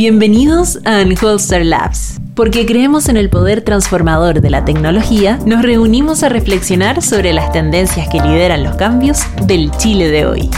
Bienvenidos a Unholster Labs. Porque creemos en el poder transformador de la tecnología, nos reunimos a reflexionar sobre las tendencias que lideran los cambios del Chile de hoy.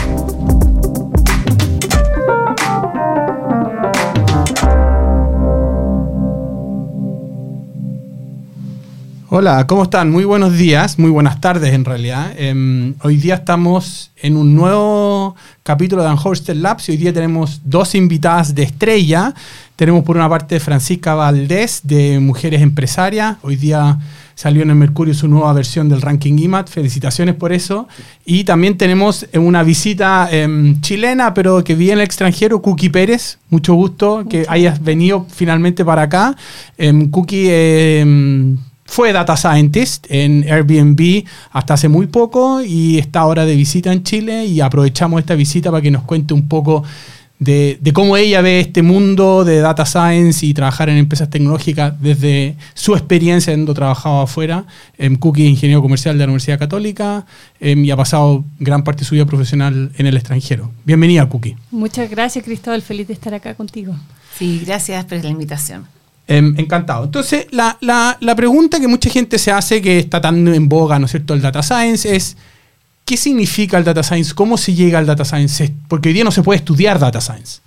Hola, ¿cómo están? Muy buenos días, muy buenas tardes en realidad. Em, hoy día estamos en un nuevo capítulo de Unhorsted Labs y hoy día tenemos dos invitadas de estrella. Tenemos por una parte Francisca Valdés de Mujeres Empresarias. Hoy día salió en el Mercurio su nueva versión del ranking IMAT. Felicitaciones por eso. Y también tenemos una visita em, chilena, pero que vive en el extranjero, Cookie Pérez. Mucho gusto que hayas venido finalmente para acá. Um, Cookie fue data scientist en Airbnb hasta hace muy poco y está ahora de visita en Chile y aprovechamos esta visita para que nos cuente un poco de, cómo ella ve este mundo de data science y trabajar en empresas tecnológicas desde su experiencia habiendo trabajado afuera. en Cookie ingeniero comercial de la Universidad Católica em, y ha pasado gran parte de su vida profesional en el extranjero. Bienvenida, Cookie. Muchas gracias, Cristóbal. Feliz de estar acá contigo. Sí, gracias por la invitación. Em, encantado. Entonces, la, pregunta que mucha gente se hace, que está tan en boga, ¿no es cierto?, el data science es, ¿qué significa el data science? ¿Cómo se llega al data science? Porque hoy día no se puede estudiar data science.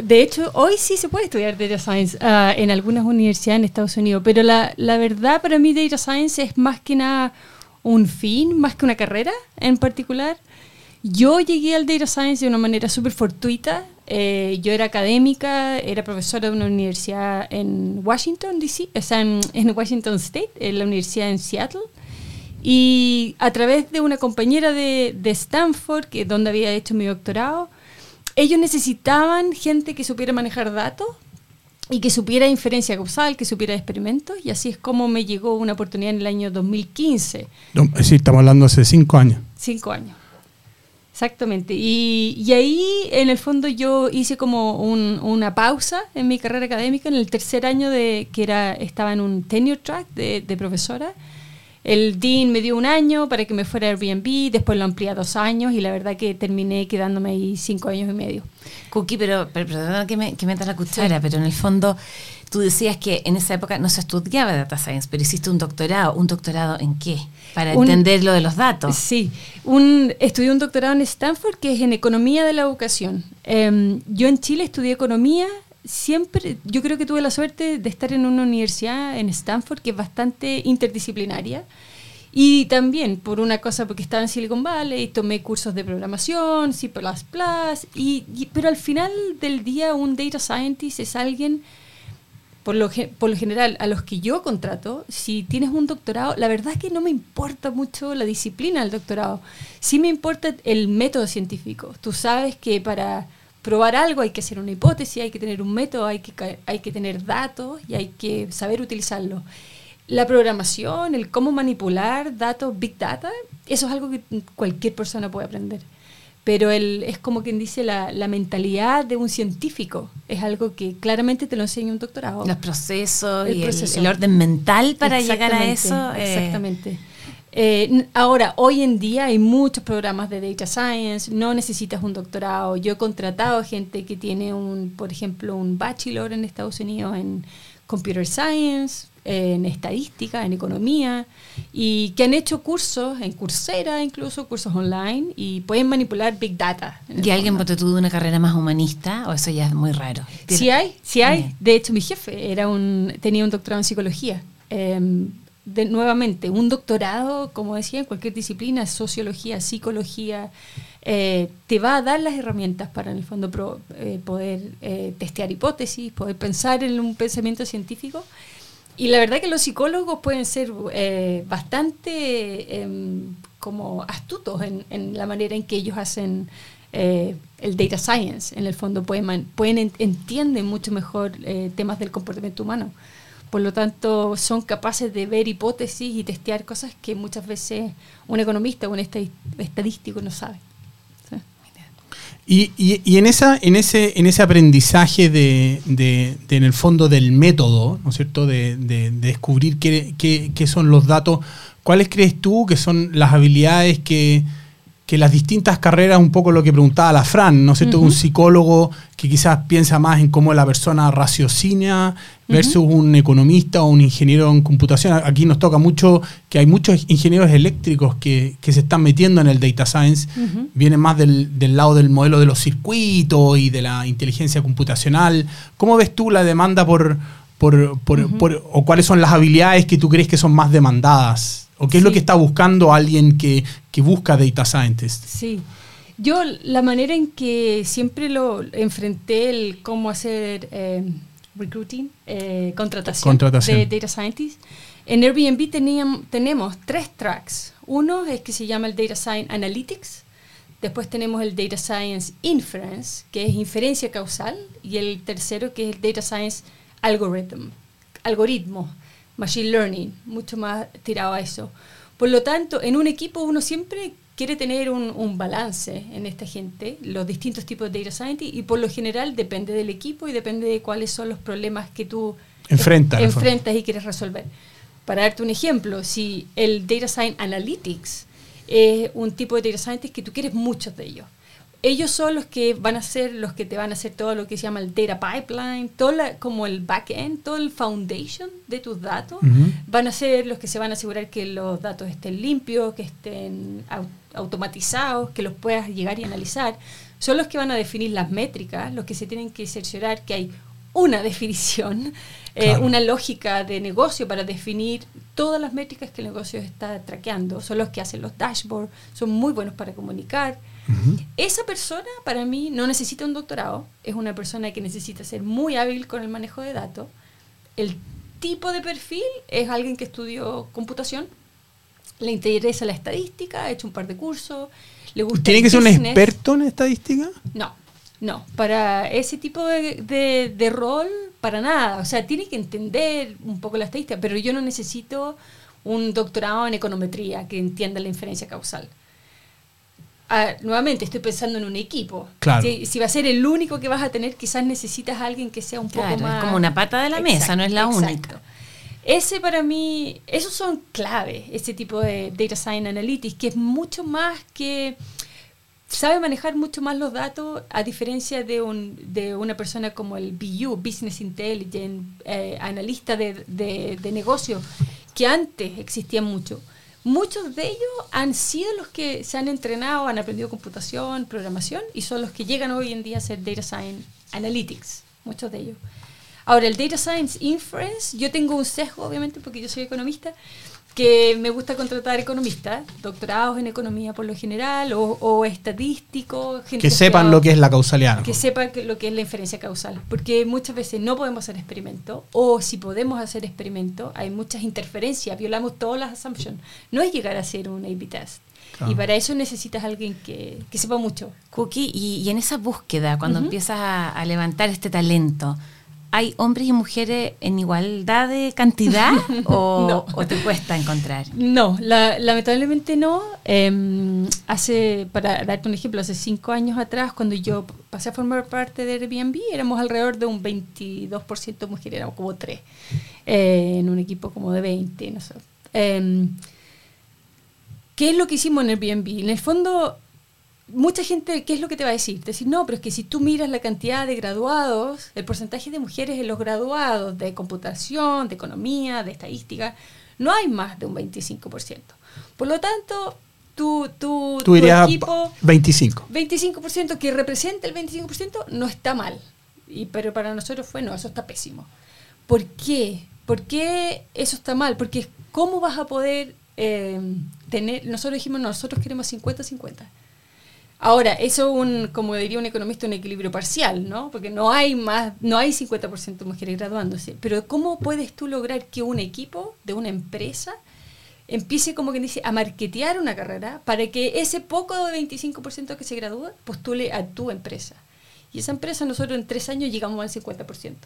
De hecho, hoy sí se puede estudiar data science ah, en algunas universidades en Estados Unidos, pero la, la verdad para mí data science es más que nada un fin, más que una carrera en particular. Yo llegué al data science de una manera súper fortuita. Eh, yo era académica, era profesora de una universidad en Washington, D.C., o sea, en, Washington State, en la universidad en Seattle. Y a través de una compañera de, de Stanford, que donde había hecho mi doctorado, ellos necesitaban gente que supiera manejar datos y que supiera inferencia causal, que supiera experimentos, y así es como me llegó una oportunidad en el año 2015. Sí, estamos hablando hace cinco años. Cinco años. Exactamente. Y, ahí, en el fondo, yo hice como una pausa en mi carrera académica en el tercer año de que era estaba en un tenure track de, profesora. El dean me dio un año para que me fuera a Airbnb, después lo amplié a dos años y la verdad que terminé quedándome ahí cinco años y medio. Cookie, pero, perdón que me, que metas la cuchara, pero en el fondo Tú decías que en esa época no se estudiaba data science, pero hiciste un doctorado. ¿Un doctorado en qué? Para entender lo de los datos. Sí, un, estudié un doctorado en Stanford que es en economía de la educación. Em, yo en Chile estudié economía. Siempre, yo creo que tuve la suerte de estar en una universidad en Stanford que es bastante interdisciplinaria. Y también por una cosa, porque estaba en Silicon Valley, tomé cursos de programación, C++, y, y, pero al final del día un data scientist es alguien por lo, por lo general, a los que yo contrato, si tienes un doctorado, la verdad es que no me importa mucho la disciplina del doctorado. Sí me importa el método científico. Tú sabes que para probar algo hay que hacer una hipótesis, hay que tener un método, hay que, hay que tener datos y hay que saber utilizarlo. La programación, el cómo manipular datos, big data, eso es algo que cualquier persona puede aprender pero el, es como quien dice la, la, mentalidad de un científico. Es algo que claramente te lo enseña un doctorado. Los procesos y el, orden mental para llegar a eso. Eh. Exactamente. Eh, ahora, hoy en día hay muchos programas de data science, no necesitas un doctorado. Yo he contratado gente que tiene, un, por ejemplo, un bachelor en Estados Unidos en computer science, en estadística, en economía, y que han hecho cursos en Coursera, incluso cursos online, y pueden manipular Big Data. ¿Y alguien te tuvo una carrera más humanista o eso ya es muy raro? Sí hay, sí hay. De hecho, mi jefe era un, tenía un doctorado en psicología. Em, de, nuevamente, un doctorado, como decía, en cualquier disciplina, sociología, psicología, eh, te va a dar las herramientas para, en el fondo, eh, poder eh, testear hipótesis, poder pensar en un pensamiento científico y la verdad que los psicólogos pueden ser eh, bastante em, como astutos en, la manera en que ellos hacen eh, el data science. En el fondo pueden, pueden entienden mucho mejor eh, temas del comportamiento humano. Por lo tanto, son capaces de ver hipótesis y testear cosas que muchas veces un economista o un estadístico no sabe. Y, y, en, esa, en, ese, en ese aprendizaje de, de, en el fondo del método, ¿no es cierto?, de, de descubrir qué, qué, qué, son los datos, ¿cuáles crees tú que son las habilidades que, que las distintas carreras, un poco lo que preguntaba la Fran, ¿no sé, todo Un psicólogo que quizás piensa más en cómo la persona raciocina versus un economista o un ingeniero en computación. Aquí nos toca mucho que hay muchos ingenieros eléctricos que, se están metiendo en el data science, vienen más del, lado del modelo de los circuitos y de la inteligencia computacional. ¿Cómo ves tú la demanda por, por, por, o cuáles son las habilidades que tú crees que son más demandadas? ¿O qué es lo que está buscando alguien que, busca data scientist? Sí. Yo la manera en que siempre lo enfrenté el cómo hacer eh, recruiting, eh, contratación, de data scientist, en Airbnb teníamos, tenemos tres tracks. Uno es que se llama el Data Science Analytics, después tenemos el Data Science Inference, que es inferencia causal, y el tercero que es el Data Science Algorithm, algoritmo machine learning, mucho más tirado a eso. Por lo tanto, en un equipo uno siempre quiere tener un, balance en esta gente, los distintos tipos de data scientist, y por lo general depende del equipo y depende de cuáles son los problemas que tú enfrentas, enfrentas y quieres resolver. Para darte un ejemplo, si el Data Science Analytics es un tipo de data scientist que tú quieres muchos de ellos, ellos son los que van a ser los que te van a hacer todo lo que se llama el data pipeline, todo como el backend, todo el foundation de tus datos. Van a ser los que se van a asegurar que los datos estén limpios, que estén automatizados, que los puedas llegar y analizar. Son los que van a definir las métricas, los que se tienen que cerciorar que hay una definición, eh, una lógica de negocio para definir todas las métricas que el negocio está traqueando. Son los que hacen los dashboards, son muy buenos para comunicar esa persona para mí no necesita un doctorado, es una persona que necesita ser muy hábil con el manejo de datos. El tipo de perfil es alguien que estudió computación, le interesa la estadística, ha hecho un par de cursos, le gusta ¿Tiene que ser un experto en estadística? No, no, para ese tipo de, de, rol, para nada. O sea, tiene que entender un poco la estadística, pero yo no necesito un doctorado en econometría que entienda la inferencia causal nuevamente estoy pensando en un equipo. Si, va a ser el único que vas a tener, quizás necesitas a alguien que sea un poco más. Es como una pata de la mesa, no es la única. Ese para mí, esos son claves, ese tipo de Data Science Analytics, que es mucho más que. sabe manejar mucho más los datos, a diferencia de, un, de una persona como el BU, Business Intelligence, eh, analista de, de, de negocio, que antes existía mucho muchos de ellos han sido los que se han entrenado, han aprendido computación, programación y son los que llegan hoy en día a ser Data Science Analytics, muchos de ellos. Ahora, el Data Science Inference, yo tengo un sesgo, obviamente, porque yo soy economista, que me gusta contratar economistas, doctorados en economía por lo general, o, estadísticos. que sepan lo que es la causalidad. Que sepan lo que es la inferencia causal. Porque muchas veces no podemos hacer experimentos, o si podemos hacer experimentos, hay muchas interferencias, violamos todas las assumptions. No es llegar a hacer un A-B test. Y para eso necesitas alguien que, sepa mucho. Cookie, y, en esa búsqueda, cuando empiezas a levantar este talento, ¿Hay hombres y mujeres en igualdad de cantidad o, te cuesta encontrar? No, lamentablemente no. Em, hace, para darte un ejemplo, hace cinco años atrás, cuando yo pasé a formar parte de Airbnb, éramos alrededor de un 22% mujeres, éramos como tres, eh, en un equipo como de 20, no sé. Em, ¿Qué es lo que hicimos en Airbnb? En el fondo mucha gente, ¿qué es lo que te va a decir? Te decir, no, pero es que si tú miras la cantidad de graduados, el porcentaje de mujeres en los graduados de computación, de economía, de estadística, no hay más de un 25%. Por lo tanto, tu, tu, tu equipo... 25. 25% que representa el 25% no está mal. Y, pero para nosotros fue, no, eso está pésimo. ¿Por qué? ¿Por qué eso está mal? Porque ¿cómo vas a poder eh, tener... Nosotros dijimos, nosotros queremos 50-50 Ahora, eso un, como diría un economista, un equilibrio parcial, ¿no? Porque no hay más, no hay 50% de mujeres graduándose. Pero ¿cómo puedes tú lograr que un equipo de una empresa empiece, como quien dice, a marketear una carrera para que ese poco de 25% que se gradúa postule a tu empresa? Y esa empresa nosotros en tres años llegamos al 50%.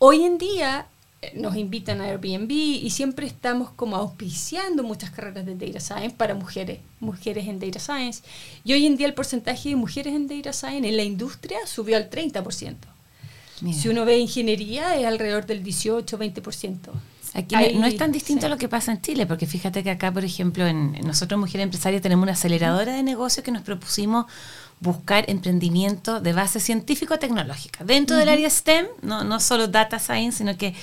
Hoy en día nos invitan a Airbnb y siempre estamos como auspiciando muchas carreras de Data Science para mujeres, mujeres en Data Science. Y hoy en día el porcentaje de mujeres en Data Science en la industria subió al 30%. Si uno ve ingeniería es alrededor del 18-20%. Aquí no, es tan distinto a lo que pasa en Chile, porque fíjate que acá, por ejemplo, en, nosotros Mujeres Empresarias tenemos una aceleradora de negocios que nos propusimos buscar emprendimiento de base científico-tecnológica. Dentro del área STEM, no, no solo data science, sino que...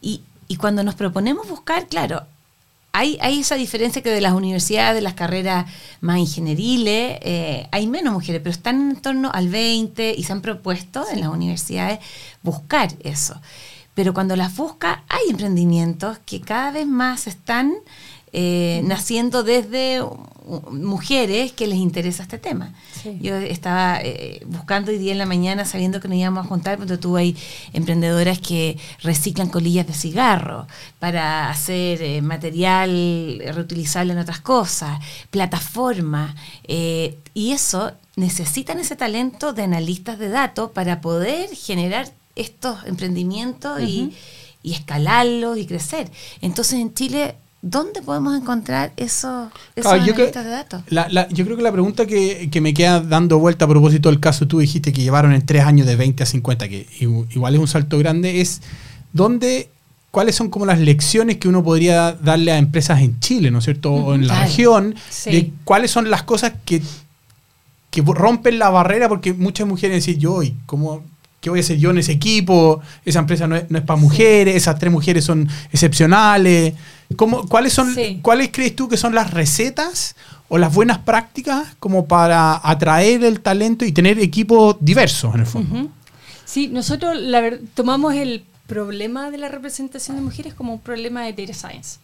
Y, y cuando nos proponemos buscar, claro, hay, hay, esa diferencia que de las universidades, de las carreras más ingenieriles, eh, hay menos mujeres, pero están en torno al 20 y se han propuesto en las universidades buscar eso. Pero cuando las busca, hay emprendimientos que cada vez más están eh, naciendo desde mujeres que les interesa este tema. Yo estaba eh, buscando hoy día en la mañana, sabiendo que nos íbamos a juntar, porque tú hay emprendedoras que reciclan colillas de cigarro para hacer eh, material reutilizable en otras cosas, plataformas, y eso necesitan ese talento de analistas de datos para poder generar estos emprendimientos y, y escalarlos y crecer. Entonces en Chile ¿Dónde podemos encontrar eso, esos analistas de datos? yo creo que la pregunta que, me queda dando vuelta a propósito del caso, tú dijiste que llevaron en tres años de 20 a 50, que igual es un salto grande, es ¿dónde, cuáles son como las lecciones que uno podría darle a empresas en Chile, ¿no es cierto? O en la región, de cuáles son las cosas que, que rompen la barrera, porque muchas mujeres dicen, yo, ¿y cómo, ¿qué voy a hacer yo en ese equipo? Esa empresa no es, para mujeres, esas tres mujeres son excepcionales. ¿cuáles, son, ¿Cuáles crees tú que son las recetas o las buenas prácticas como para atraer el talento y tener equipos diversos en el fondo? Sí, nosotros la tomamos el problema de la representación de mujeres como un problema de data science.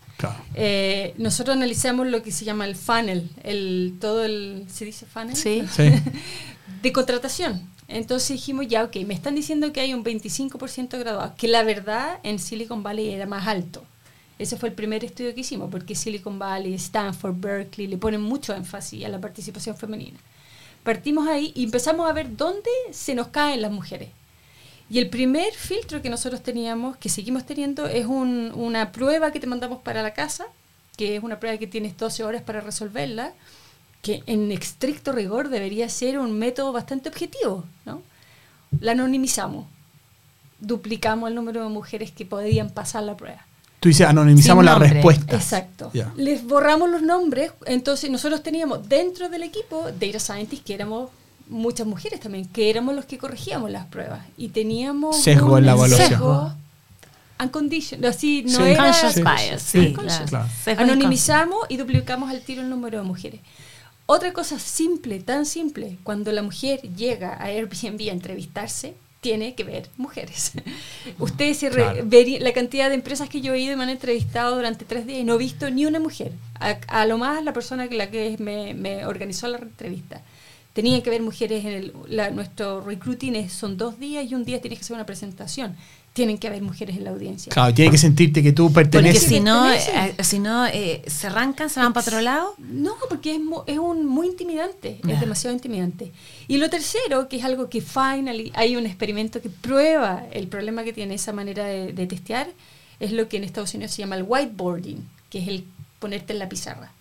Eh, nosotros analizamos lo que se llama el funnel, el todo el ¿se dice funnel? Sí. de contratación. Entonces dijimos, ya, ok, me están diciendo que hay un 25% graduado, que la verdad en Silicon Valley era más alto. Ese fue el primer estudio que hicimos, porque Silicon Valley, Stanford, Berkeley le ponen mucho énfasis a la participación femenina. Partimos ahí y empezamos a ver dónde se nos caen las mujeres. Y el primer filtro que nosotros teníamos, que seguimos teniendo, es una prueba que te mandamos para la casa, que es una prueba que tienes 12 horas para resolverla, que en estricto rigor debería ser un método bastante objetivo. ¿no? La anonimizamos, duplicamos el número de mujeres que podían pasar la prueba. Tú dices, anonimizamos la respuesta. Exacto. Les borramos los nombres, entonces nosotros teníamos dentro del equipo data scientists que éramos muchas mujeres también, que éramos los que corregíamos las pruebas y teníamos sesgo en la evaluación. Sesgo, unconditional, así no era bias, sí, Anonimizamos y duplicamos al tiro el número de mujeres. Otra cosa simple, tan simple, cuando la mujer llega a Airbnb a entrevistarse, tiene que ver mujeres. Ustedes se la cantidad de empresas que yo he ido y me han entrevistado durante tres días y no he visto ni una mujer. A, lo más la persona que la que me, me organizó la entrevista. Tenían que ver mujeres en el, nuestro recruiting son dos días y un día tienes que hacer una presentación tienen que haber mujeres en la audiencia. Claro, tiene que sentirte que tú perteneces. Porque si no, eh, si no eh, se arrancan, se van para otro lado. No, porque es, es un, muy intimidante, es demasiado intimidante. Y lo tercero, que es algo que finally hay un experimento que prueba el problema que tiene esa manera de, testear, es lo que en Estados Unidos se llama el whiteboarding, que es el ponerte en la pizarra.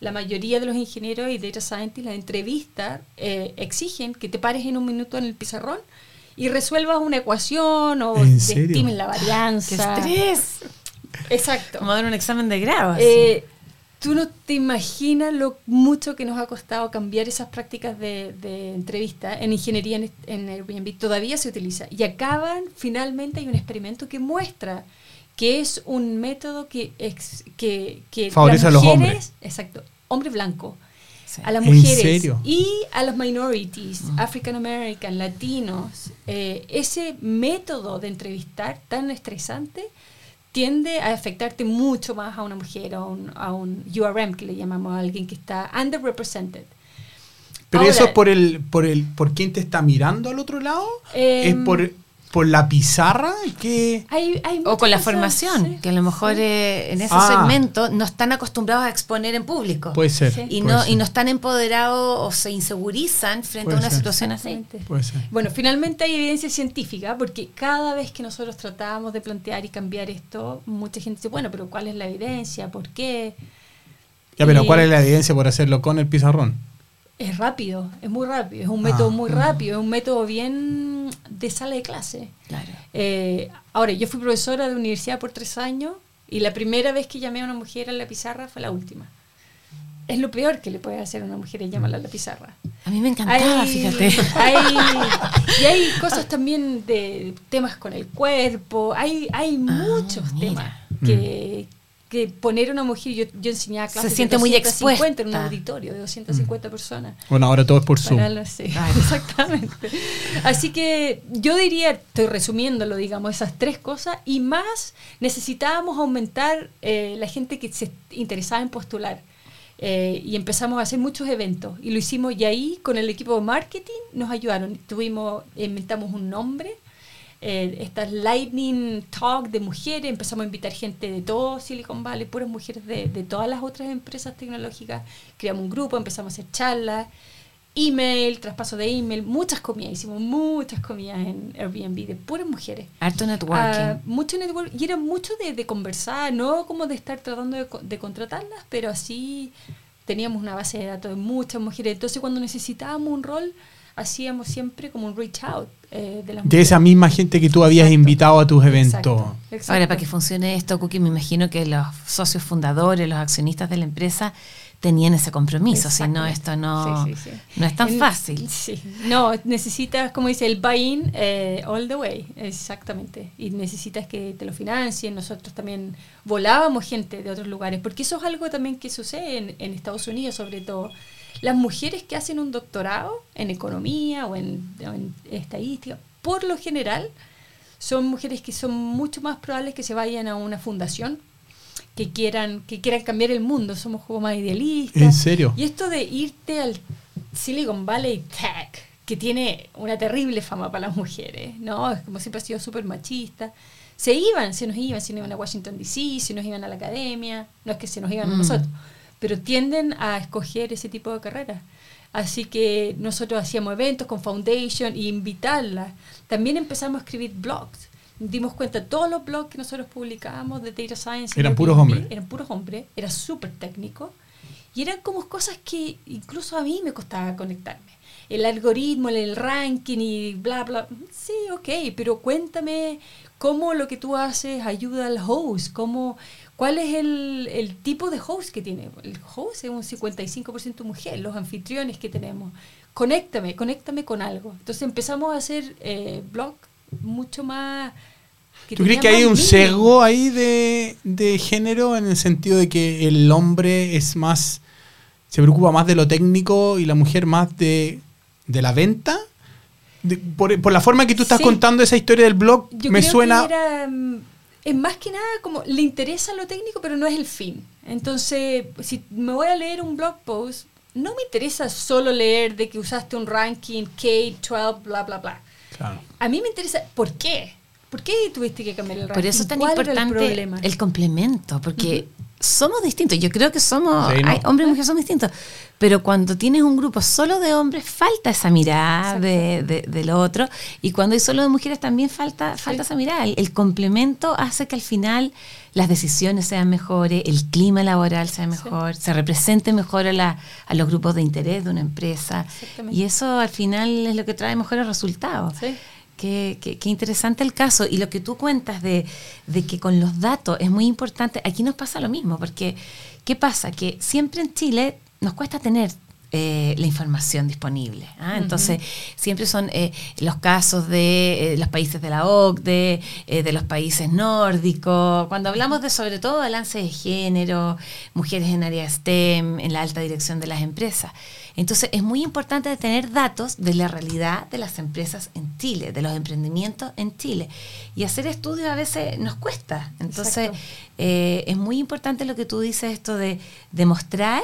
La mayoría de los ingenieros y data scientists, la entrevista, eh, exigen que te pares en un minuto en el pizarrón y resuelvas una ecuación o estimen la varianza. ¡Qué estrés! Exacto. Como dar un examen de grado. Eh, tú no te imaginas lo mucho que nos ha costado cambiar esas prácticas de, entrevista en ingeniería en, Airbnb. Todavía se utiliza. Y acaban, finalmente hay un experimento que muestra que es un método que, que, que favorece a los hombres. Exacto, hombre blanco a las mujeres y a los minorities, mm. African American, latinos, eh, ese método de entrevistar tan estresante tiende a afectarte mucho más a una mujer, a un, a un URM que le llamamos a alguien que está underrepresented. Pero eso es por el, por el, por quién te está mirando al otro lado, es em, por por la pizarra que o con la formación que a lo mejor eh, en ese ah. segmento no están acostumbrados a exponer en público. Puede ser y no y no están empoderados o se insegurizan frente a una situación así. Puede ser. bueno finalmente hay evidencia científica porque cada vez que nosotros tratábamos de plantear y cambiar esto mucha gente dice bueno pero cuál es la evidencia por qué ya pero cuál es la evidencia por hacerlo con el pizarrón es rápido, es muy rápido, es un método ah. muy rápido, es un método bien de sala de clase. Claro. Eh, ahora, yo fui profesora de universidad por tres años Y la primera vez que llamé a una mujer a la pizarra fue la última. Es lo peor que le puede hacer a una mujer es llamarla a la pizarra. A mí me encantaba, fíjate. y hay cosas también de temas con el cuerpo, hay, hay ah, muchos temas que, que poner una mujer, yo, yo enseñaba clases Se siente muy expuesta. en un auditorio de 250 personas. Bueno, ahora todo es por Zoom. exactamente. Así que yo diría, estoy resumiéndolo, digamos, esas tres cosas y más necesitábamos aumentar eh, la gente que se interesaba en postular. Eh, y empezamos a hacer muchos eventos y lo hicimos y ahí con el equipo de marketing nos ayudaron. Tuvimos, inventamos un nombre eh, estas Lightning Talk de mujeres, empezamos a invitar gente de todo Silicon Valley, puras mujeres de, de todas las otras empresas tecnológicas, creamos un grupo, empezamos a hacer charlas, email, traspaso de email, muchas comidas, hicimos muchas comidas en Airbnb de puras mujeres. Harto networking. Ah, mucho networking, y era mucho de, de, conversar, no como de estar tratando de, de contratarlas, pero así teníamos una base de datos de muchas mujeres. Entonces cuando necesitábamos un rol, hacíamos siempre como un reach out eh, de, de esa misma gente que tú habías invitado a tus eventos. Ahora, para que funcione esto, Cookie, me imagino que los socios fundadores, los accionistas de la empresa, tenían ese compromiso, si no, esto no, no es tan fácil. No, necesitas, como dice, el buy-in eh, all the way, exactamente. Y necesitas que te lo financien. Nosotros también volábamos gente de otros lugares, porque eso es algo también que sucede en, en Estados Unidos, sobre todo las mujeres que hacen un doctorado en economía o en, estadística, por lo general, son mujeres que son mucho más probables que se vayan a una fundación que quieran que quieran cambiar el mundo somos como más idealistas en serio y esto de irte al Silicon Valley Tech que tiene una terrible fama para las mujeres no es como siempre ha sido súper machista se iban se nos iban se nos iban a Washington D.C. se nos iban a la academia no es que se nos iban a mm. nosotros pero tienden a escoger ese tipo de carreras. Así que nosotros hacíamos eventos con Foundation y invitarlas. También empezamos a escribir blogs. Dimos cuenta, todos los blogs que nosotros publicábamos de Data Science eran puros hombres. Eran puros hombres, era súper técnico. Y eran como cosas que incluso a mí me costaba conectarme. El algoritmo, el ranking y bla, bla. Sí, ok, pero cuéntame cómo lo que tú haces ayuda al host, cómo ¿Cuál es el, tipo de host que tiene? El host es un 55% mujer, los anfitriones que tenemos. Conéctame, conéctame con algo. Entonces empezamos a hacer eh, blog mucho más... ¿Tú crees que hay un sesgo ahí de, de género en el sentido de que el hombre es más... se preocupa más de lo técnico y la mujer más de, de la venta? Por, por, la forma que tú estás contando esa historia del blog, me suena... Mm, es más que nada como le interesa lo técnico, pero no es el fin. Entonces, si me voy a leer un blog post, no me interesa solo leer de que usaste un ranking K-12, bla, bla, bla. A mí me interesa, ¿por qué? ¿Por qué tuviste que cambiar el ranking? Por eso es tan importante el, complemento, porque somos distintos. Yo creo que somos, hombres y mujeres somos distintos. Pero cuando tienes un grupo solo de hombres, falta esa mirada de, de, lo otro. Y cuando hay solo de mujeres, también falta, falta esa mirada. El, complemento hace que al final las decisiones sean mejores, el clima laboral sea mejor, se represente mejor a, a, los grupos de interés de una empresa. Y eso al final es lo que trae mejores resultados. Qué, qué, interesante el caso. Y lo que tú cuentas de, de, que con los datos es muy importante, aquí nos pasa lo mismo, porque ¿qué pasa? Que siempre en Chile nos cuesta tener eh, la información disponible. ¿ah? Entonces, siempre son eh, los casos de eh, los países de la OCDE, de los países nórdicos, cuando hablamos de sobre todo balance de género, mujeres en área STEM, en la alta dirección de las empresas. Entonces, es muy importante tener datos de la realidad de las empresas en Chile, de los emprendimientos en Chile. Y hacer estudios a veces nos cuesta. Entonces, es muy importante lo que tú dices, esto de demostrar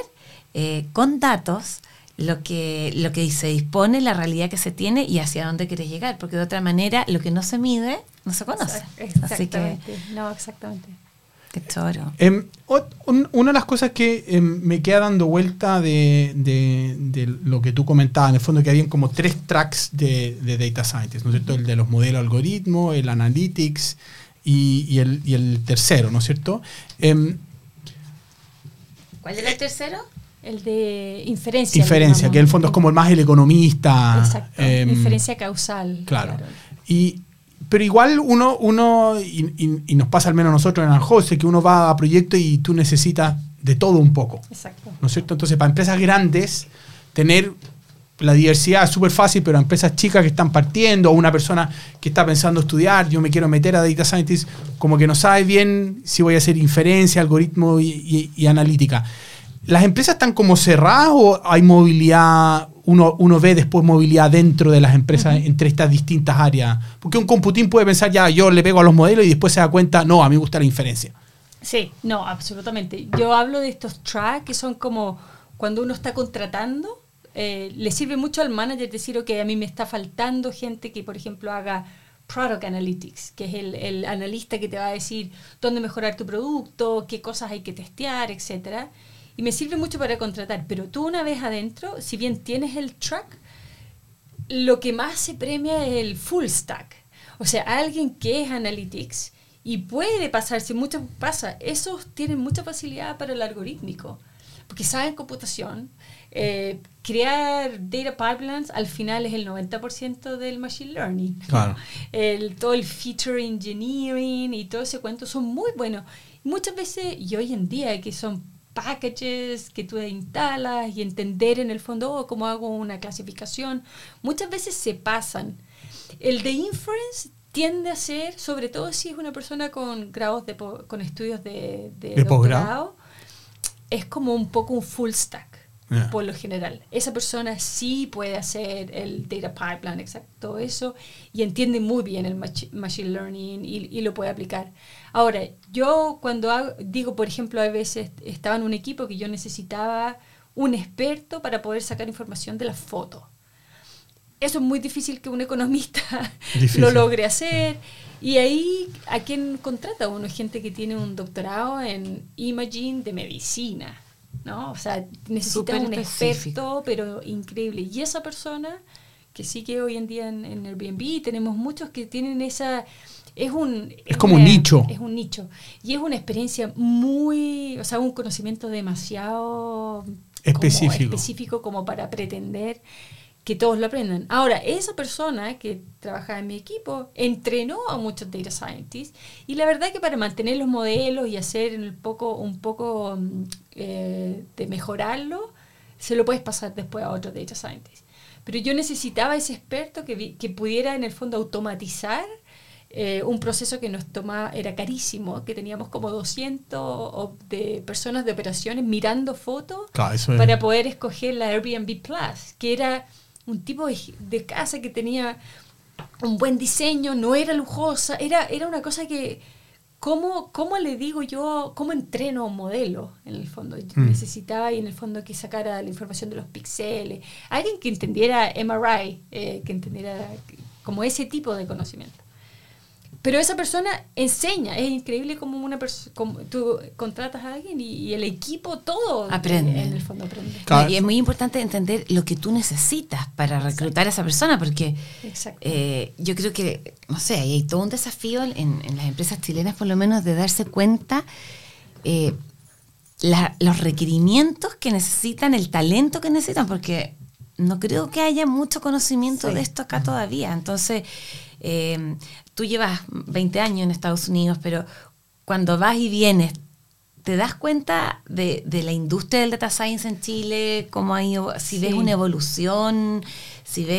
eh, con datos lo que, lo que se dispone, la realidad que se tiene y hacia dónde quieres llegar, porque de otra manera lo que no se mide no se conoce. Exactamente, no, exactamente. Qué choro. Em, una de las cosas que em, me queda dando vuelta de, lo que tú comentabas, en el fondo que habían como tres tracks de, Data Scientist, ¿no es cierto? El de los modelos algoritmos, el Analytics y, el, y el, tercero, ¿no es cierto? Em, ¿Cuál era el tercero? El de inferencia. Inferencia, que en el fondo es como el más el economista. Exacto. Em, inferencia causal. Claro. Y, pero igual uno, uno y, y- y nos pasa al menos a nosotros en Anjose, que uno va a proyectos y tú necesitas de todo un poco. Exacto. ¿No es cierto? Entonces, para empresas grandes, tener la diversidad es súper fácil, pero a empresas chicas que están partiendo, o una persona que está pensando estudiar, yo me quiero meter a Data Scientist, como que no sabe bien si voy a hacer inferencia, algoritmo y- y analítica. ¿Las empresas están como cerradas o hay movilidad, uno, uno ve después movilidad dentro de las empresas entre estas distintas áreas? Porque un computín puede pensar, ya, yo le pego a los modelos y después se da cuenta, no, a mí me gusta la inferencia. Sí, no, absolutamente. Yo hablo de estos tracks que son como cuando uno está contratando, eh, le sirve mucho al manager decir, ok, a mí me está faltando gente que, por ejemplo, haga Product Analytics, que es el, el analista que te va a decir dónde mejorar tu producto, qué cosas hay que testear, etcétera. Y me sirve mucho para contratar. Pero tú una vez adentro, si bien tienes el track, lo que más se premia es el full stack. O sea, alguien que es analytics y puede pasarse, mucho pasa, esos tienen mucha facilidad para el algorítmico, porque saben computación. eh, crear data pipelines al final es el 90% del machine learning. Claro. El, todo el feature engineering y todo ese cuento son muy buenos. Muchas veces, y hoy en día, que son packages que tú instalas y entender en el fondo oh, cómo hago una clasificación, muchas veces se pasan. El de inference tiende a ser, sobre todo si es una persona con grados de po- con estudios de, de, ¿De posgrado? es como un poco un full stack Por lo general. Esa persona sí puede hacer el data pipeline, exacto eso, y entiende muy bien el machi- machine learning y, y lo puede aplicar. Ahora, yo cuando hago- digo, por ejemplo, a veces estaba en un equipo que yo necesitaba un experto para poder sacar información de la foto. Eso es muy difícil que un economista Difícil. lo logre hacer. Y ahí, ¿a quién contrata uno? Gente que tiene un doctorado en imaging de medicina, ¿no? O sea, necesita un específico. experto, pero increíble. Y esa persona, que sí que hoy en día en, en Airbnb tenemos muchos que tienen esa... Es, un, Es como un nicho. Es un nicho. Y es una experiencia muy... O sea, un conocimiento demasiado... como Específico. específico como para pretender que todos lo aprendan. Ahora, esa persona que trabaja en mi equipo entrenó a muchos data scientists y la verdad que para mantener los modelos y hacer un poco, un poco mm, eh, de mejorarlo, se lo puedes pasar después a otro data scientist. Pero yo necesitaba ese experto que, vi- que pudiera en el fondo automatizar eh, un proceso que nos tomaba, era carísimo, que teníamos como 200 o- de personas de operaciones mirando fotos Claro, eso es- para poder escoger la Airbnb Plus, que era un tipo de, de casa que tenía un buen diseño, no era lujosa, era, era una cosa que, ¿cómo, ¿cómo le digo yo, cómo entreno un modelo en el fondo? Mm. Necesitaba y en el fondo que sacara la información de los pixeles, alguien que entendiera MRI, eh, que entendiera como ese tipo de conocimiento. Pero esa persona enseña, es increíble como una persona, tú contratas a alguien y, y el equipo todo Aprende. en el fondo aprende. Claro. Y es muy importante entender lo que tú necesitas para reclutar a esa persona, porque Exacto. eh, yo creo que, no sé, hay todo un desafío en, en las empresas chilenas, por lo menos, de darse cuenta eh, la- los requerimientos que necesitan, el talento que necesitan, porque no creo que haya mucho conocimiento Sí. de esto acá todavía. Entonces, eh, tú llevas 20 años en Estados Unidos, pero cuando vas y vienes, ¿te das cuenta de, de la industria del data science en Chile? ¿Cómo ha ido? Si ves Sí. una evolución, si ves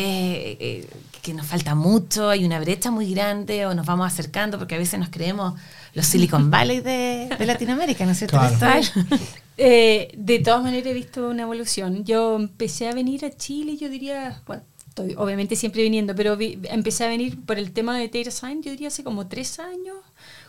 eh, que nos falta mucho, hay una brecha muy grande o nos vamos acercando, porque a veces nos creemos los Silicon Valley de, de Latinoamérica, ¿no es cierto? Claro. Eh, de todas maneras he visto una evolución. Yo empecé a venir a Chile, yo diría, bueno, estoy obviamente siempre viniendo, pero empecé a venir por el tema de Data Science, yo diría hace como tres años,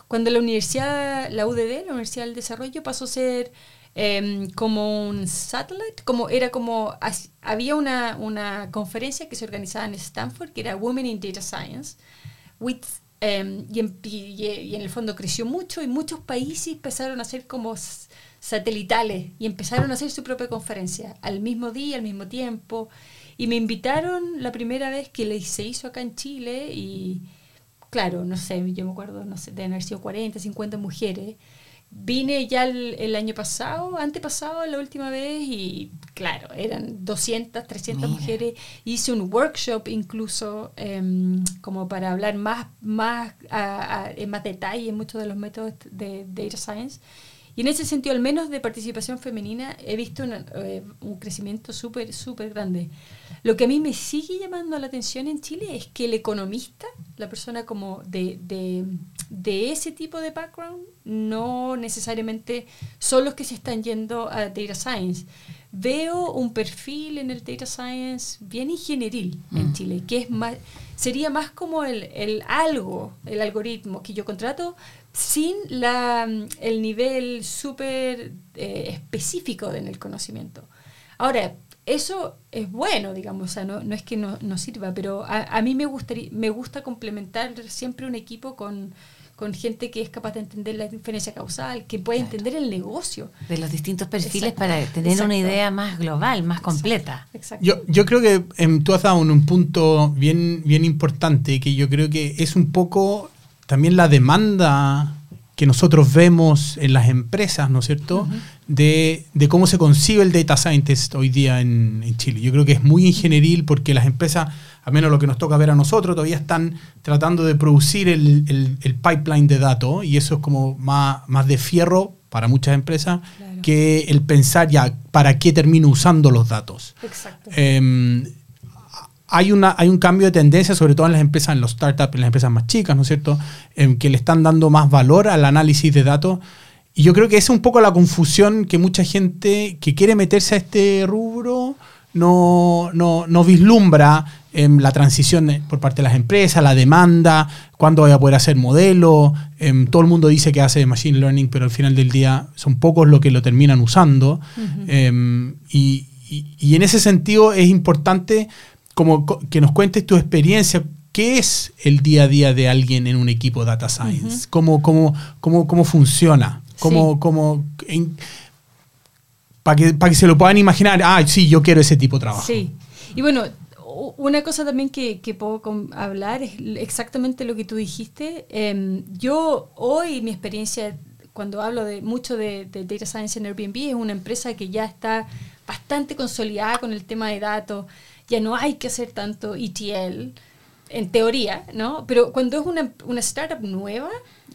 cuando la universidad, la UDD, la Universidad del Desarrollo, pasó a ser em, como un satellite, como era como, había una, una conferencia que se organizaba en Stanford, que era Women in Data Science, with em, y, en, el fondo creció mucho y muchos países empezaron a hacer como satelitales y empezaron a hacer su propia conferencia al mismo día, al mismo tiempo. Y me invitaron la primera vez que se hizo acá en Chile y claro, no sé, yo me acuerdo, no sé, de haber sido 40, 50 mujeres vine ya el, año pasado, antepasado, la última vez, y claro, eran 200, 300 mujeres. Hice un workshop incluso em, como para hablar más, más en más detalle en muchos de los métodos de data science. Y en ese sentido, al menos de participación femenina, he visto eh, un crecimiento súper, súper grande. Lo que a mí me sigue llamando la atención en Chile es que el economista, la persona como de, de, de ese tipo de background, no necesariamente son los que se están yendo a data science. Veo un perfil en el data science bien ingenieril en mm. Chile, que es más, sería más como el, el algo, el algoritmo que yo contrato, sin la, el nivel súper eh, específico en el conocimiento. Ahora, eso es bueno, digamos, o sea, no, no es que no, no sirva, pero a, a, mí me, gustaría, me gusta complementar siempre un equipo con, con gente que es capaz de entender la diferencia causal, que puede entender el negocio. De los distintos perfiles para tener una idea más global, más completa. Exacto. Yo, yo creo que em, tú has dado un, un punto bien, bien importante, que yo creo que es un poco también la demanda que nosotros vemos en las empresas, ¿no es cierto?, de, cómo se concibe el data scientist hoy día en, Chile. Yo creo que es muy ingenieril porque las empresas, al menos lo que nos toca ver a nosotros, todavía están tratando de producir el, pipeline de datos y eso es como más, más de fierro para muchas empresas que el pensar ya para qué termino usando los datos. Exacto. Em, hay, una, hay un cambio de tendencia, sobre todo en las empresas, en los startups, en las empresas más chicas, ¿no es cierto?, en que le están dando más valor al análisis de datos. Y yo creo que esa es un poco la confusión que mucha gente que quiere meterse a este rubro no, no, no vislumbra en la transición por parte de las empresas, la demanda, cuándo voy a poder hacer modelo. Em, todo el mundo dice que hace machine learning, pero al final del día son pocos los que lo terminan usando. Em, y, y en ese sentido es importante como que nos cuentes tu experiencia. ¿Qué es el día a día de alguien en un equipo data science? ¿Cómo, cómo, cómo, cómo, funciona? ¿Cómo, cómo, para, que, para que se lo puedan imaginar, ah, sí, yo quiero ese tipo de trabajo. Sí. Y bueno, una cosa también que, que, puedo hablar es exactamente lo que tú dijiste. Em, yo hoy mi experiencia, cuando hablo de mucho de, de, Data Science en Airbnb, es una empresa que ya está bastante consolidada con el tema de datos ya no hay que hacer tanto ETL, en teoría, ¿no? Pero cuando es una, una startup nueva,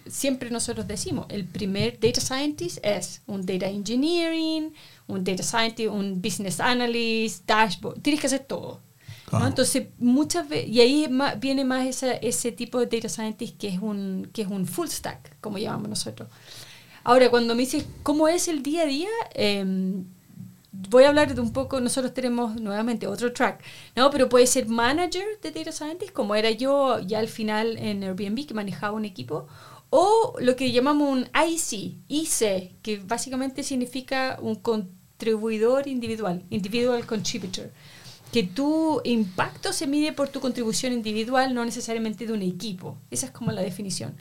siempre nosotros decimos, el primer data scientist es un data engineering, un data scientist, un business analyst, dashboard, tienes que hacer todo. ¿no? Entonces, muchas veces, y ahí viene más esa, ese tipo de data scientist que es, un, que es un full stack, como llamamos nosotros. Ahora, cuando me dices, ¿cómo es el día a día? Eh, voy a hablar de un poco, nosotros tenemos nuevamente otro track, ¿no? Pero puede ser manager de Data Scientist, como era yo ya al final en Airbnb, que manejaba un equipo, o lo que llamamos un IC, IC, que básicamente significa un contribuidor individual, individual contributor, que tu impacto se mide por tu contribución individual, no necesariamente de un equipo. Esa es como la definición.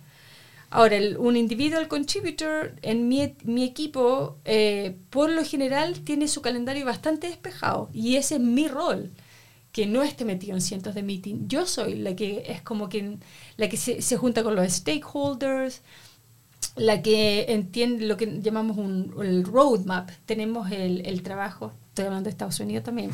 Ahora, un individual contributor en mi, mi equipo, eh, por lo general, tiene su calendario bastante despejado y ese es mi rol, que no esté metido en cientos de meetings. Yo soy la que es como que, la que se, se junta con los stakeholders, la que entiende lo que llamamos un el roadmap. Tenemos el, el trabajo estoy hablando de Estados Unidos también.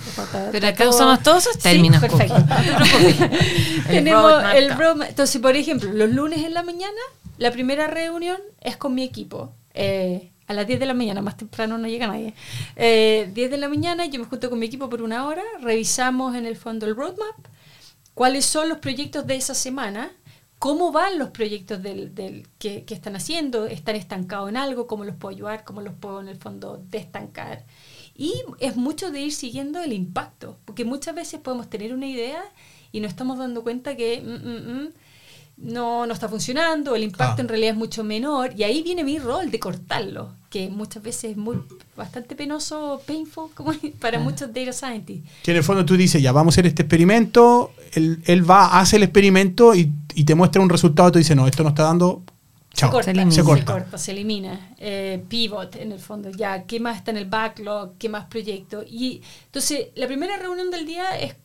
Pero acá usamos todos esos términos. Sí, perfecto. Tenemos el roadmap. Entonces, por ejemplo, los lunes en la mañana la primera reunión es con mi equipo. Eh, a las 10 de la mañana, más temprano no llega nadie. Eh, 10 de la mañana yo me junto con mi equipo por una hora, revisamos en el fondo el roadmap, cuáles son los proyectos de esa semana, cómo van los proyectos del, del que, que, están haciendo, están estancados en algo, cómo los puedo ayudar, cómo los puedo en el fondo destancar. Y es mucho de ir siguiendo el impacto, porque muchas veces podemos tener una idea y nos estamos dando cuenta que... Mm, mm, mm, no, no está funcionando, el impacto en realidad es mucho menor, y ahí viene mi rol de cortarlo, que muchas veces es muy bastante penoso, painful, como para muchos data scientists. Que en el fondo tú dices, ya vamos a hacer este experimento, él, él va, hace el experimento y, y, te muestra un resultado, tú dices, no, esto no está dando... Chao, se, corta, se, elimina. se, corta. se elimina. Eh, pivot, en el fondo, ya, ¿qué más está en el backlog? ¿Qué más proyectos? Y entonces, la primera reunión del día es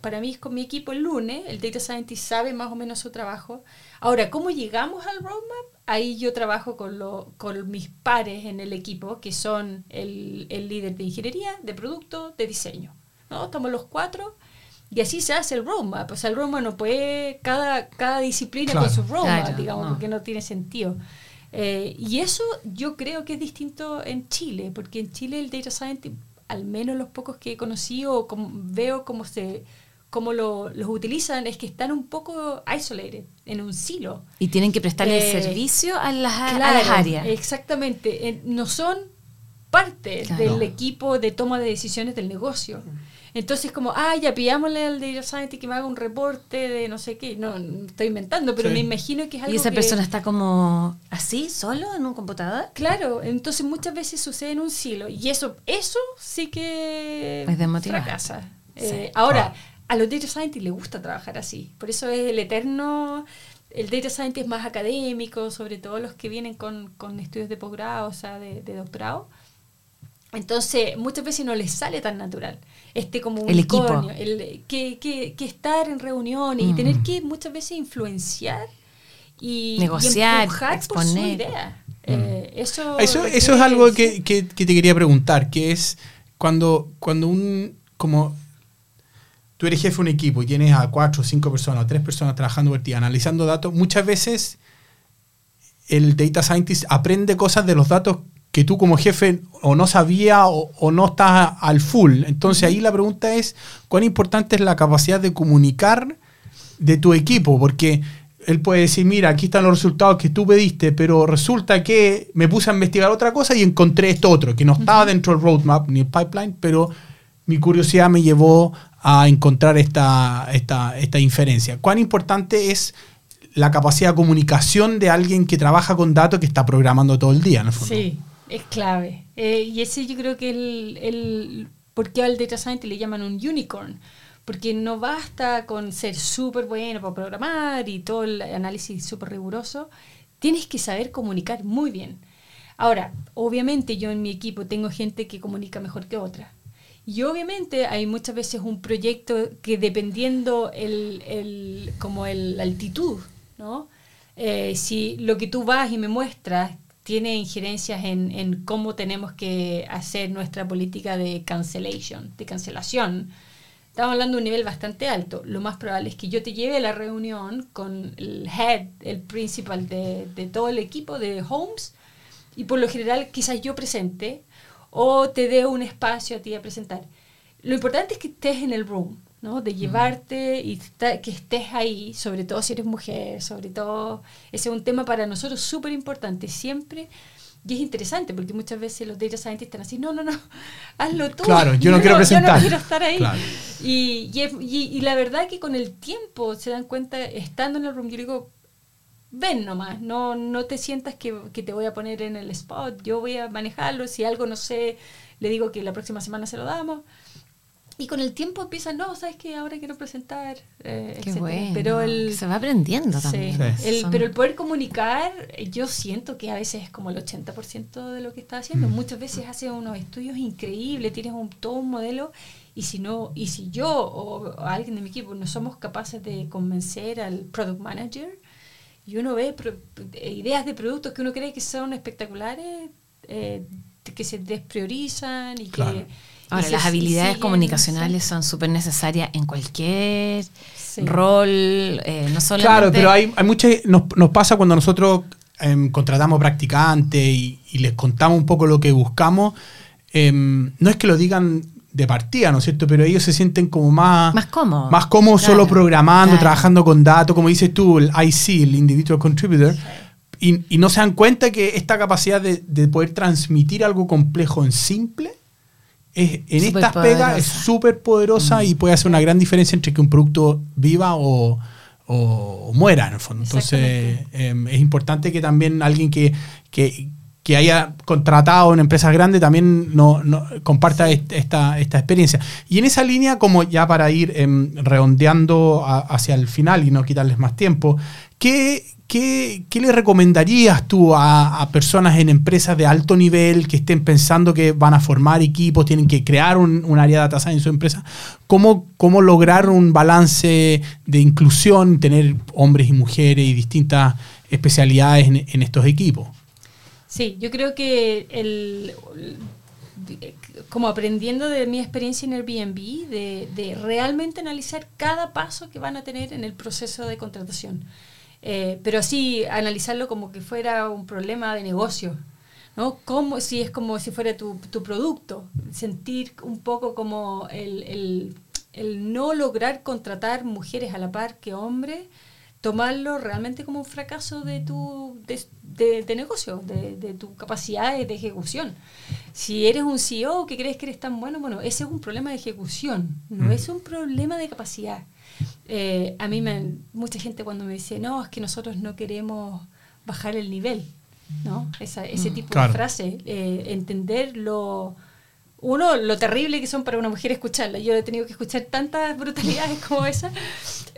para mí es con mi equipo el lunes, el Data Scientist sabe más o menos su trabajo. Ahora, ¿cómo llegamos al roadmap? ahí yo trabajo con, lo, con mis pares en el equipo, que son el, el líder de ingeniería, de producto, de diseño. ¿no? Estamos los cuatro y así se hace el roadmap. O sea, el roadmap no puede, cada, cada disciplina Claro. con su roadmap, Claro, digamos, no. porque no tiene sentido. Eh, y eso yo creo que es distinto en Chile, porque en Chile el data scientist, al menos los pocos que he conocido o como- veo cómo se cómo lo, los utilizan, es que están un poco isolated, en un silo. Y tienen que prestarle Eh, servicio a las, a Claro, las áreas. Exactamente. Eh, no son parte Claro. del equipo de toma de decisiones del negocio. Entonces, como, ah, ya pillámosle al data scientist que me haga un reporte de no sé qué. No, estoy inventando, pero Sí. me imagino que es algo Y esa que- persona está como así, solo en un computador. Claro, entonces muchas veces sucede en un silo. Y eso, eso sí que Es desmotivante. fracasa. Sí. Eh, ahora, a los data scientists les gusta trabajar así. Por eso es el eterno. El data scientist es más académico, sobre todo los que vienen con, con estudios de posgrado, o sea, de, de doctorado. Entonces, muchas veces no les sale tan natural. Este como El equipo. unicornio, el, que, que, que estar en reuniones y Mm. tener que muchas veces influenciar y, y Negociar, empujar por su exponer. idea. Eh, eso, Mm. Eso, eso es algo que, que- que te quería preguntar, que es cuando, cuando un, como tú eres jefe de un equipo y tienes a cuatro o cinco personas o tres personas trabajando por ti, analizando datos, muchas veces el data scientist aprende cosas de los datos que tú como jefe o no sabía o, o no estás al full. Entonces ahí la pregunta es, ¿cuán importante es la capacidad de comunicar de tu equipo? Porque él puede decir, mira, aquí están los resultados que tú pediste, pero resulta que me puse a investigar otra cosa y encontré esto otro, que no estaba dentro del roadmap ni el pipeline, pero mi curiosidad me llevó a encontrar esta, esta, esta inferencia. ¿Cuán importante es la capacidad de comunicación de alguien que trabaja con datos que está programando todo el día? En el fondo? Sí, es clave. Eh, y ese yo creo que el, el por qué al data scientist le llaman un unicorn. Porque no basta con ser súper bueno para programar y todo el análisis súper riguroso. Tienes que saber comunicar muy bien. Ahora, obviamente yo en mi equipo tengo gente que comunica mejor que otra. Y obviamente hay muchas veces un proyecto que dependiendo el, el- como el, la altitud, ¿no? Eh, si lo que tú vas y me muestras tiene injerencias en, en cómo tenemos que hacer nuestra política de cancellation, de cancelación, estamos hablando de un nivel bastante alto. Lo más probable es que yo te lleve a la reunión con el head, el principal de, de todo el equipo de Homes, y por lo general quizás yo presente o te dé un espacio a ti a presentar. Lo importante es que estés en el room, ¿no? De llevarte y que estés ahí, sobre todo si eres mujer, sobre todo, ese es un tema para nosotros súper importante, siempre. Y es interesante porque muchas veces los data scientists están así, no, no, no, hazlo tú. Claro, yo no quiero Yo presentar. no quiero estar ahí. Claro. Y, y, es- y- y la verdad que con el tiempo se dan cuenta, estando en el room, yo digo, ven nomás, no, no te sientas que, que te voy a poner en el spot, yo voy a manejarlo, si algo no sé, le digo que la próxima semana se lo damos. Y con el tiempo empiezan, no, sabes que ahora quiero presentar, eh, Qué bueno. Pero el, se va aprendiendo también. Sí. El- Son- pero el poder comunicar, yo siento que a veces es como el 80% de lo que está haciendo. Muchas veces hace unos estudios increíbles, tienes un, todo un modelo y si no y si yo o, o alguien de mi equipo no somos capaces de convencer al product manager y uno ve pro- eh, ideas de productos que uno cree que son espectaculares, eh, que se despriorizan y Claro. que... Ahora, se- las habilidades siguen- comunicacionales son súper necesarias en cualquier Sí. rol, eh, no solamente... Claro, pero hay, hay mucha, nos, nos pasa cuando nosotros em, contratamos practicantes y, y les contamos un poco lo que buscamos. em, no es que lo digan de partida, ¿no es cierto? Pero ellos se sienten como más, Más cómodos. más cómodos Claro, solo programando, claro. trabajando con datos, como dices tú, el IC, el Individual Contributor. Y, y no se dan cuenta que esta capacidad de, de poder transmitir algo complejo en simple es, en Súper estas pegas es súper poderosa y puede hacer una gran diferencia entre que un producto viva o, o muera en el fondo. Entonces em, es importante que también alguien que, que, que haya contratado en empresas grandes también no, no- comparta est- esta, esta experiencia. Y en esa línea, como ya para ir em, redondeando a- hacia el final y no quitarles más tiempo, ¿qué, qué, qué le recomendarías tú a, a personas en empresas de alto nivel que estén pensando que van a formar equipos, tienen que crear un, un área de data science en su empresa? ¿Cómo, ¿Cómo lograr un balance de inclusión, tener hombres y mujeres y distintas especialidades en, estos equipos. Sí, yo creo que el, como aprendiendo de mi experiencia en Airbnb, de, de, realmente analizar cada paso que van a tener en el proceso de contratación. Eh, pero así analizarlo como que fuera un problema de negocio, ¿no? Como si es como si fuera tu, tu producto, sentir un poco como el, el, el, no lograr contratar mujeres a la par que hombres, tomarlo realmente como un fracaso de tu de, de, negocio, de, de, tu capacidad de, ejecución. Si eres un CEO que crees que eres tan bueno, bueno, ese es un problema de ejecución, no mm. es un problema de capacidad. Eh, a mí me, mucha gente cuando me dice, no, es que nosotros no queremos bajar el nivel, ¿no? ese mm. tipo de frase, eh, entender lo, uno, lo terrible que son para una mujer escucharla. Yo he tenido que escuchar tantas brutalidades como esa.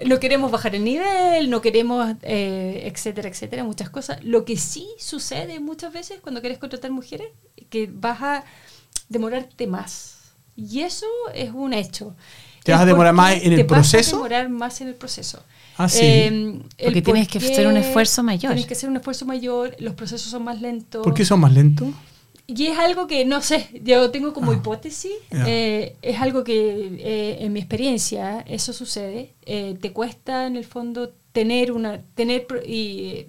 No queremos bajar el nivel, no queremos, eh, etcétera, etcétera, muchas cosas. Lo que sí sucede muchas veces cuando quieres contratar mujeres, que vas a demorarte más. Y eso es un hecho. ¿Te vas a demorar más en el proceso? Te vas a demorar más en el proceso. Ah, sí. Em, porque tienes que hacer un esfuerzo mayor. Tienes que hacer un esfuerzo mayor, los procesos son más lentos. ¿Por qué son más lentos? Y es algo que, no sé, yo tengo como ah, hipótesis, eh, es algo que eh, en mi experiencia eso sucede, eh, te cuesta en el fondo tener una, tener, y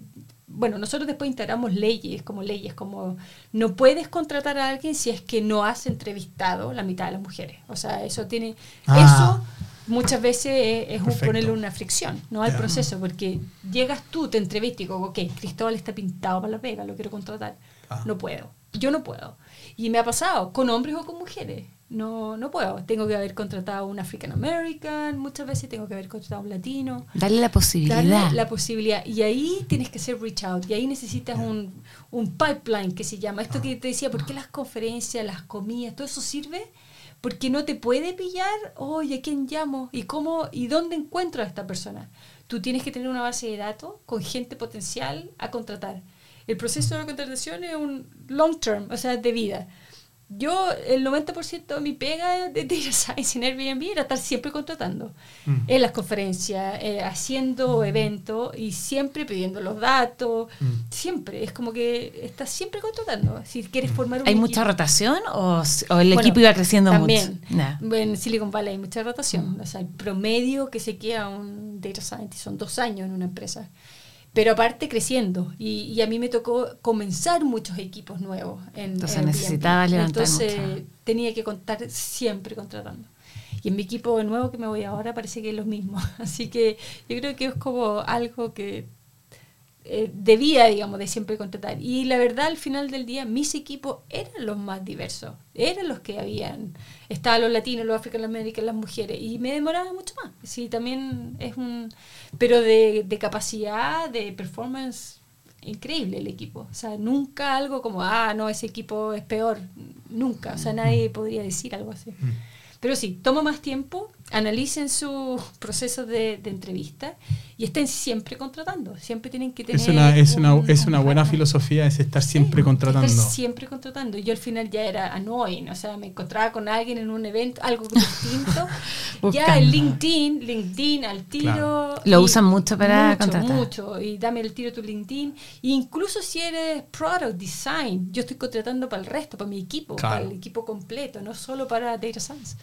bueno, nosotros después integramos leyes, como leyes, como no puedes contratar a alguien si es que no has entrevistado la mitad de las mujeres. O sea, eso tiene, ah. eso muchas veces es, ponerle una fricción, ¿no? Al proceso, porque llegas tú, te entrevistas y digo, ok, Cristóbal está pintado para la pega, lo quiero contratar. Ah. No puedo. Yo no puedo. Y me ha pasado, con hombres o con mujeres no, no puedo. Tengo que haber contratado un African American, muchas veces tengo que haber contratado un latino. Darle la posibilidad. Darle la posibilidad. Y ahí tienes que hacer reach out. Y ahí necesitas un, un pipeline que se llama. Esto que te decía, ¿por qué las conferencias, las comidas, todo eso sirve? Porque no te puede pillar, oye, ¿a quién llamo? ¿Y cómo? ¿Y dónde encuentro a esta persona? Tú tienes que tener una base de datos con gente potencial a contratar. El proceso de contratación es un long term, o sea, de vida yo el 90% de mi pega de Data Science en Airbnb era estar siempre contratando mm. en las conferencias, eh, haciendo eventos y siempre pidiendo los datos, mm. siempre, es como que estás siempre contratando, si quieres formar un ¿Hay mucha rotación o, el equipo iba creciendo también, mucho? En Silicon Valley hay mucha rotación, mm. o sea, el promedio que se queda un Data Scientist son dos años en una empresa pero aparte creciendo. Y, a mí me tocó comenzar muchos equipos nuevos. En, Entonces necesitaba levantar Entonces tenía que contar siempre contratando. Y en mi equipo nuevo que me voy ahora parece que es lo mismo. Así que yo creo que es como algo que eh, debía, digamos, de siempre contratar. Y la verdad, al final del día, mis equipos eran los más diversos. Eran los que habían. Estaban los latinos, los africanos, las mujeres. Y me demoraba mucho más. Sí, también es un... Pero de, de capacidad, de performance, increíble el equipo. O sea, nunca algo como, ah, no, ese equipo es peor. Nunca. O sea, nadie podría decir algo así. Mm. Pero sí, toma más tiempo, analicen sus procesos de, entrevista y estén siempre contratando. Siempre tienen que tener. Es una, es una, es una buena filosofía, es estar siempre contratando. Estar siempre contratando. Yo al final ya era annoying, o sea, me encontraba con alguien en un evento, algo distinto. ya el LinkedIn, LinkedIn al tiro. Lo usan mucho para mucho, contratar. Mucho, y dame el tiro tu LinkedIn. E incluso si eres product design, yo estoy contratando para el resto, para mi equipo, para el equipo completo, no solo para data science.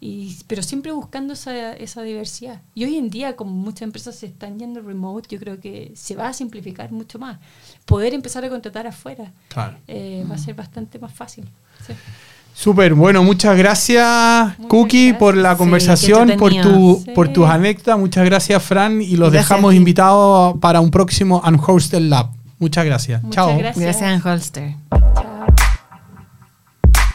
Y, pero siempre buscando esa, esa, diversidad. Y hoy en día, como muchas empresas se están yendo remote, yo creo que se va a simplificar mucho más. Poder empezar a contratar afuera eh, va a ser bastante más fácil. Súper, bueno, muchas gracias Cookie por la conversación, por, tu, por tus anécdotas. Muchas gracias Fran y los dejamos invitados para un próximo Unhosted Lab. Muchas gracias. Chao. Gracias, Unholster.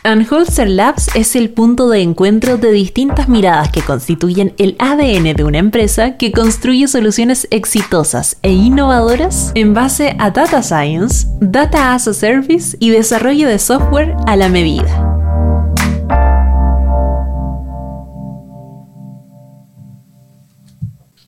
Unholster Labs es el punto de encuentro de distintas miradas que constituyen el ADN de una empresa que construye soluciones exitosas e innovadoras en base a Data Science, Data as a Service y desarrollo de software a la medida.